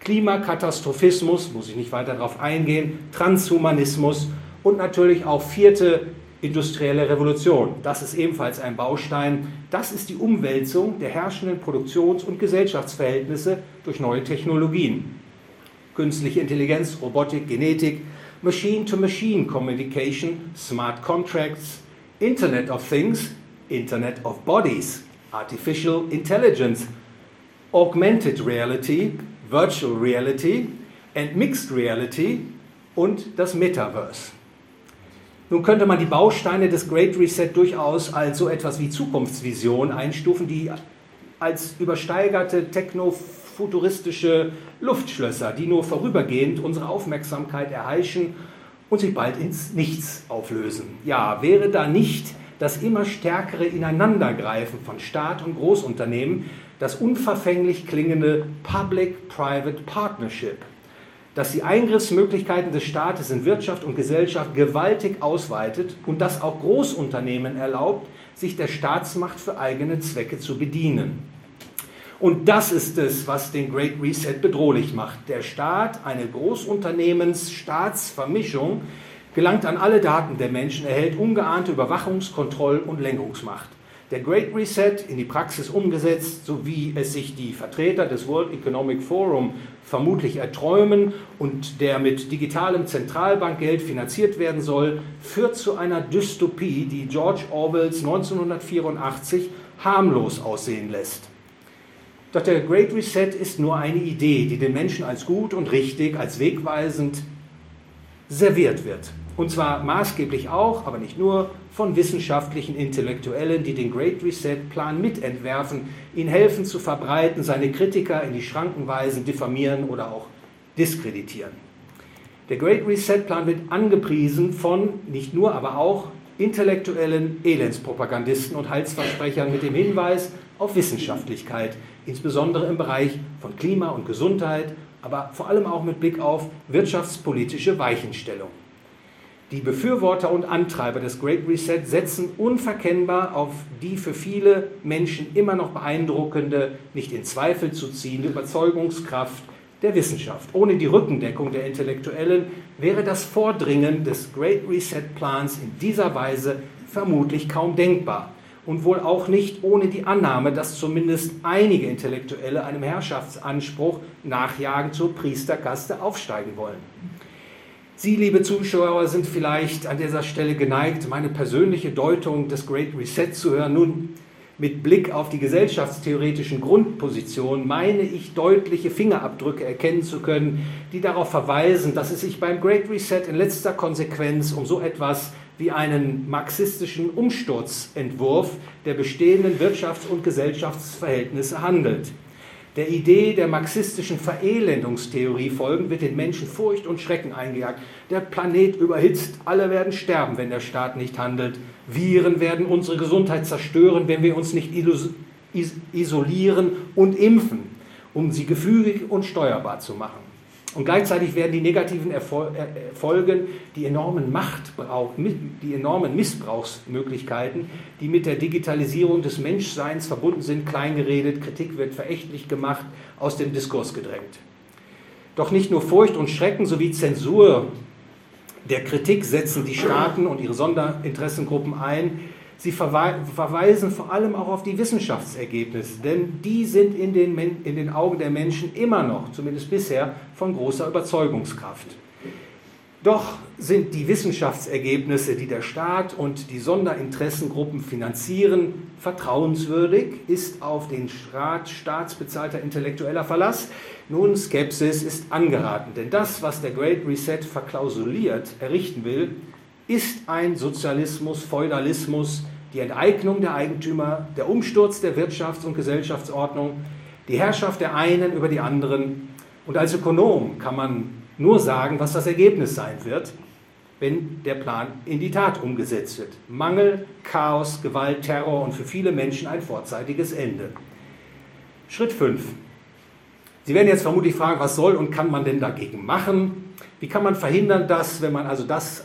Klimakatastrophismus, muss ich nicht weiter darauf eingehen, Transhumanismus und natürlich auch vierte industrielle Revolution. Das ist ebenfalls ein Baustein. Das ist die Umwälzung der herrschenden Produktions- und Gesellschaftsverhältnisse durch neue Technologien. Künstliche Intelligenz, Robotik, Genetik, Machine-to-Machine Communication, Smart Contracts, Internet of Things, Internet of Bodies, Artificial Intelligence, Augmented Reality, Virtual Reality and Mixed Reality und das Metaverse. Nun könnte man die Bausteine des Great Reset durchaus als so etwas wie Zukunftsvision einstufen, die als übersteigerte technofuturistische Luftschlösser, die nur vorübergehend unsere Aufmerksamkeit erheischen und sich bald ins Nichts auflösen. Ja, wäre da nicht das immer stärkere Ineinandergreifen von Staat und Großunternehmen, das unverfänglich klingende Public-Private Partnership dass die Eingriffsmöglichkeiten des Staates in Wirtschaft und Gesellschaft gewaltig ausweitet und das auch Großunternehmen erlaubt, sich der Staatsmacht für eigene Zwecke zu bedienen. Und das ist es, was den Great Reset bedrohlich macht. Der Staat, eine Großunternehmens-Staatsvermischung, gelangt an alle Daten der Menschen, erhält ungeahnte Überwachungs-, Kontroll- und Lenkungsmacht. Der Great Reset in die Praxis umgesetzt, so wie es sich die Vertreter des World Economic Forum vermutlich erträumen und der mit digitalem Zentralbankgeld finanziert werden soll, führt zu einer Dystopie, die George Orwells 1984 harmlos aussehen lässt. Doch der Great Reset ist nur eine Idee, die den Menschen als gut und richtig, als wegweisend serviert wird. Und zwar maßgeblich auch, aber nicht nur, von wissenschaftlichen Intellektuellen, die den Great Reset-Plan mitentwerfen, ihn helfen zu verbreiten, seine Kritiker in die Schranken weisen, diffamieren oder auch diskreditieren. Der Great Reset-Plan wird angepriesen von nicht nur, aber auch intellektuellen Elendspropagandisten und Heilsversprechern mit dem Hinweis auf Wissenschaftlichkeit, insbesondere im Bereich von Klima und Gesundheit, aber vor allem auch mit Blick auf wirtschaftspolitische Weichenstellung. Die Befürworter und Antreiber des Great Reset setzen unverkennbar auf die für viele Menschen immer noch beeindruckende, nicht in Zweifel zu ziehende Überzeugungskraft der Wissenschaft. Ohne die Rückendeckung der Intellektuellen wäre das Vordringen des Great Reset Plans in dieser Weise vermutlich kaum denkbar und wohl auch nicht ohne die Annahme, dass zumindest einige Intellektuelle einem Herrschaftsanspruch nachjagen zur Priesterkaste aufsteigen wollen. Sie, liebe Zuschauer, sind vielleicht an dieser Stelle geneigt, meine persönliche Deutung des Great Reset zu hören. Nun, mit Blick auf die gesellschaftstheoretischen Grundpositionen meine ich deutliche Fingerabdrücke erkennen zu können, die darauf verweisen, dass es sich beim Great Reset in letzter Konsequenz um so etwas wie einen marxistischen Umsturzentwurf der bestehenden Wirtschafts- und Gesellschaftsverhältnisse handelt der Idee der marxistischen Verelendungstheorie folgen, wird den Menschen Furcht und Schrecken eingejagt. Der Planet überhitzt, alle werden sterben, wenn der Staat nicht handelt. Viren werden unsere Gesundheit zerstören, wenn wir uns nicht isolieren und impfen, um sie gefügig und steuerbar zu machen. Und gleichzeitig werden die negativen Folgen, die enormen Machtbrauch, die enormen Missbrauchsmöglichkeiten, die mit der Digitalisierung des Menschseins verbunden sind, kleingeredet, Kritik wird verächtlich gemacht, aus dem Diskurs gedrängt. Doch nicht nur Furcht und Schrecken sowie Zensur der Kritik setzen die Staaten und ihre Sonderinteressengruppen ein, Sie verweisen vor allem auch auf die Wissenschaftsergebnisse, denn die sind in den, in den Augen der Menschen immer noch, zumindest bisher, von großer Überzeugungskraft. Doch sind die Wissenschaftsergebnisse, die der Staat und die Sonderinteressengruppen finanzieren, vertrauenswürdig? Ist auf den Staat staatsbezahlter Intellektueller Verlass? Nun, Skepsis ist angeraten, denn das, was der Great Reset verklausuliert errichten will, ist ein Sozialismus, Feudalismus, die Enteignung der Eigentümer, der Umsturz der Wirtschafts- und Gesellschaftsordnung, die Herrschaft der einen über die anderen. Und als Ökonom kann man nur sagen, was das Ergebnis sein wird, wenn der Plan in die Tat umgesetzt wird. Mangel, Chaos, Gewalt, Terror und für viele Menschen ein vorzeitiges Ende. Schritt 5. Sie werden jetzt vermutlich fragen, was soll und kann man denn dagegen machen? Wie kann man verhindern, dass, wenn man also das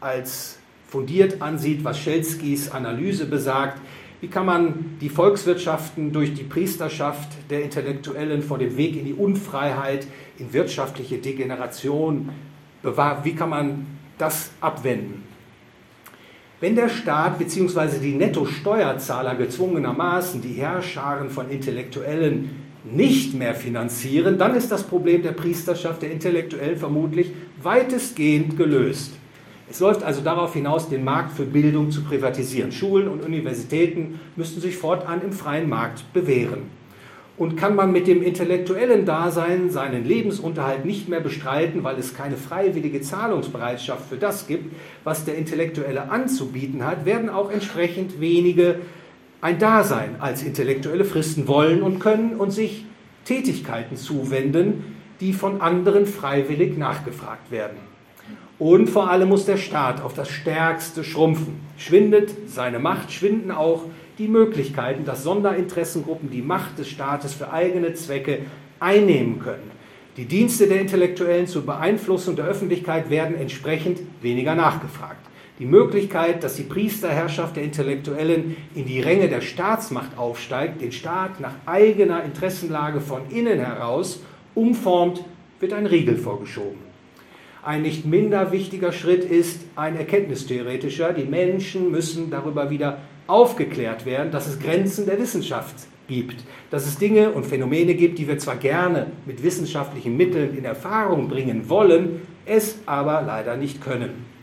als fundiert ansieht, was Schelskis Analyse besagt, wie kann man die Volkswirtschaften durch die Priesterschaft der Intellektuellen vor dem Weg in die Unfreiheit, in wirtschaftliche Degeneration bewahren? Wie kann man das abwenden? Wenn der Staat bzw. die Nettosteuerzahler gezwungenermaßen die Herrscharen von Intellektuellen nicht mehr finanzieren, dann ist das Problem der Priesterschaft der Intellektuellen vermutlich weitestgehend gelöst. Es läuft also darauf hinaus, den Markt für Bildung zu privatisieren. Schulen und Universitäten müssten sich fortan im freien Markt bewähren. Und kann man mit dem intellektuellen Dasein seinen Lebensunterhalt nicht mehr bestreiten, weil es keine freiwillige Zahlungsbereitschaft für das gibt, was der Intellektuelle anzubieten hat, werden auch entsprechend wenige ein Dasein als Intellektuelle fristen wollen und können und sich Tätigkeiten zuwenden, die von anderen freiwillig nachgefragt werden. Und vor allem muss der Staat auf das Stärkste schrumpfen. Schwindet seine Macht, schwinden auch die Möglichkeiten, dass Sonderinteressengruppen die Macht des Staates für eigene Zwecke einnehmen können. Die Dienste der Intellektuellen zur Beeinflussung der Öffentlichkeit werden entsprechend weniger nachgefragt. Die Möglichkeit, dass die Priesterherrschaft der Intellektuellen in die Ränge der Staatsmacht aufsteigt, den Staat nach eigener Interessenlage von innen heraus umformt, wird ein Riegel vorgeschoben. Ein nicht minder wichtiger Schritt ist ein erkenntnistheoretischer. Die Menschen müssen darüber wieder aufgeklärt werden, dass es Grenzen der Wissenschaft gibt, dass es Dinge und Phänomene gibt, die wir zwar gerne mit wissenschaftlichen Mitteln in Erfahrung bringen wollen, es aber leider nicht können.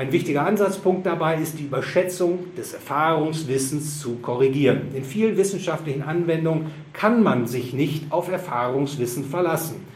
Ein wichtiger Ansatzpunkt dabei ist die Überschätzung des Erfahrungswissens zu korrigieren. In vielen wissenschaftlichen Anwendungen kann man sich nicht auf Erfahrungswissen verlassen.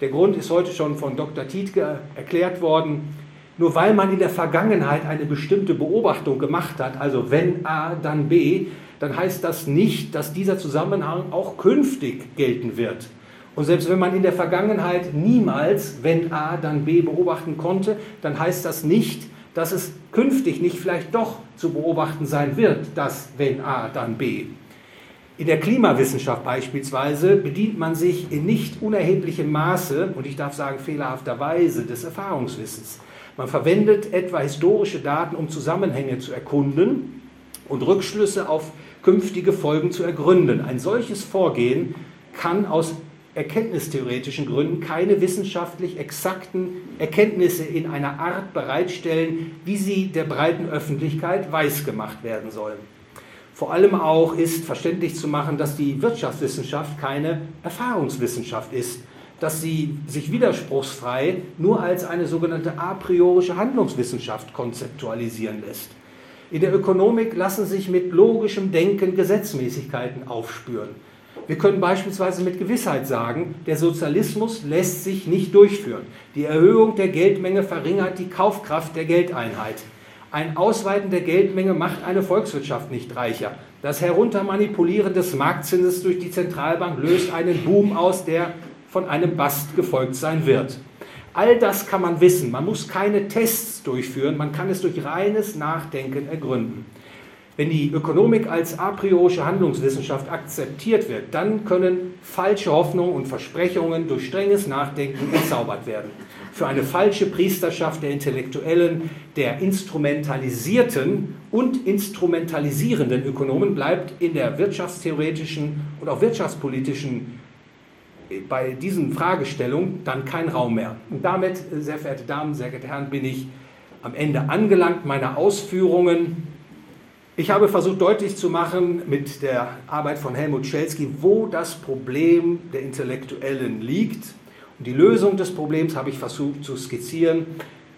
Der Grund ist heute schon von Dr. Tietke erklärt worden. Nur weil man in der Vergangenheit eine bestimmte Beobachtung gemacht hat, also wenn A, dann B, dann heißt das nicht, dass dieser Zusammenhang auch künftig gelten wird. Und selbst wenn man in der Vergangenheit niemals, wenn A, dann B beobachten konnte, dann heißt das nicht, dass es künftig nicht vielleicht doch zu beobachten sein wird, dass wenn A, dann B. In der Klimawissenschaft beispielsweise bedient man sich in nicht unerheblichem Maße, und ich darf sagen fehlerhafterweise, des Erfahrungswissens. Man verwendet etwa historische Daten, um Zusammenhänge zu erkunden und Rückschlüsse auf künftige Folgen zu ergründen. Ein solches Vorgehen kann aus erkenntnistheoretischen Gründen keine wissenschaftlich exakten Erkenntnisse in einer Art bereitstellen, wie sie der breiten Öffentlichkeit weisgemacht werden sollen. Vor allem auch ist verständlich zu machen, dass die Wirtschaftswissenschaft keine Erfahrungswissenschaft ist, dass sie sich widerspruchsfrei nur als eine sogenannte a priorische Handlungswissenschaft konzeptualisieren lässt. In der Ökonomik lassen sich mit logischem Denken Gesetzmäßigkeiten aufspüren. Wir können beispielsweise mit Gewissheit sagen, der Sozialismus lässt sich nicht durchführen. Die Erhöhung der Geldmenge verringert die Kaufkraft der Geldeinheit. Ein Ausweiten der Geldmenge macht eine Volkswirtschaft nicht reicher. Das Heruntermanipulieren des Marktzinses durch die Zentralbank löst einen Boom aus, der von einem Bast gefolgt sein wird. All das kann man wissen. Man muss keine Tests durchführen, man kann es durch reines Nachdenken ergründen. Wenn die Ökonomik als a priorische Handlungswissenschaft akzeptiert wird, dann können falsche Hoffnungen und Versprechungen durch strenges Nachdenken entzaubert werden. Für eine falsche Priesterschaft der Intellektuellen, der instrumentalisierten und instrumentalisierenden Ökonomen bleibt in der wirtschaftstheoretischen und auch wirtschaftspolitischen bei diesen Fragestellungen dann kein Raum mehr. Und damit, sehr verehrte Damen, sehr geehrte Herren, bin ich am Ende angelangt meiner Ausführungen ich habe versucht deutlich zu machen mit der Arbeit von Helmut Schelsky, wo das Problem der Intellektuellen liegt. Und die Lösung des Problems habe ich versucht zu skizzieren.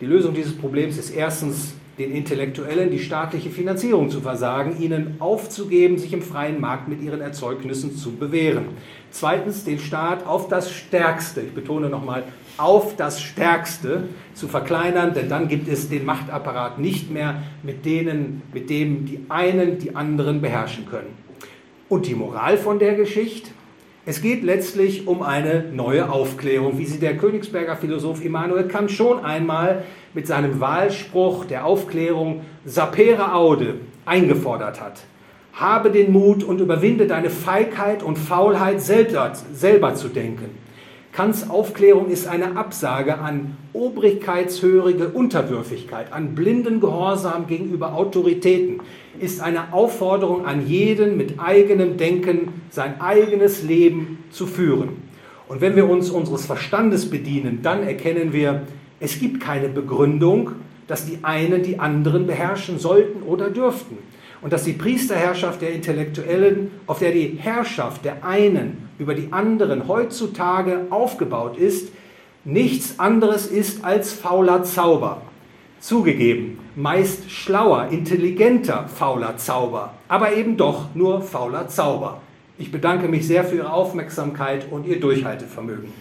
Die Lösung dieses Problems ist erstens, den Intellektuellen die staatliche Finanzierung zu versagen, ihnen aufzugeben, sich im freien Markt mit ihren Erzeugnissen zu bewähren. Zweitens, den Staat auf das Stärkste, ich betone nochmal, auf das Stärkste zu verkleinern, denn dann gibt es den Machtapparat nicht mehr, mit, denen, mit dem die einen die anderen beherrschen können. Und die Moral von der Geschichte? Es geht letztlich um eine neue Aufklärung, wie sie der Königsberger Philosoph Immanuel Kant schon einmal mit seinem Wahlspruch der Aufklärung Sapere Aude eingefordert hat. Habe den Mut und überwinde deine Feigheit und Faulheit selber, selber zu denken. Kants Aufklärung ist eine Absage an obrigkeitshörige Unterwürfigkeit, an blinden Gehorsam gegenüber Autoritäten, ist eine Aufforderung an jeden mit eigenem Denken sein eigenes Leben zu führen. Und wenn wir uns unseres Verstandes bedienen, dann erkennen wir, es gibt keine Begründung, dass die einen die anderen beherrschen sollten oder dürften. Und dass die Priesterherrschaft der Intellektuellen, auf der die Herrschaft der einen über die anderen heutzutage aufgebaut ist, nichts anderes ist als fauler Zauber. Zugegeben, meist schlauer, intelligenter fauler Zauber, aber eben doch nur fauler Zauber. Ich bedanke mich sehr für Ihre Aufmerksamkeit und Ihr Durchhaltevermögen.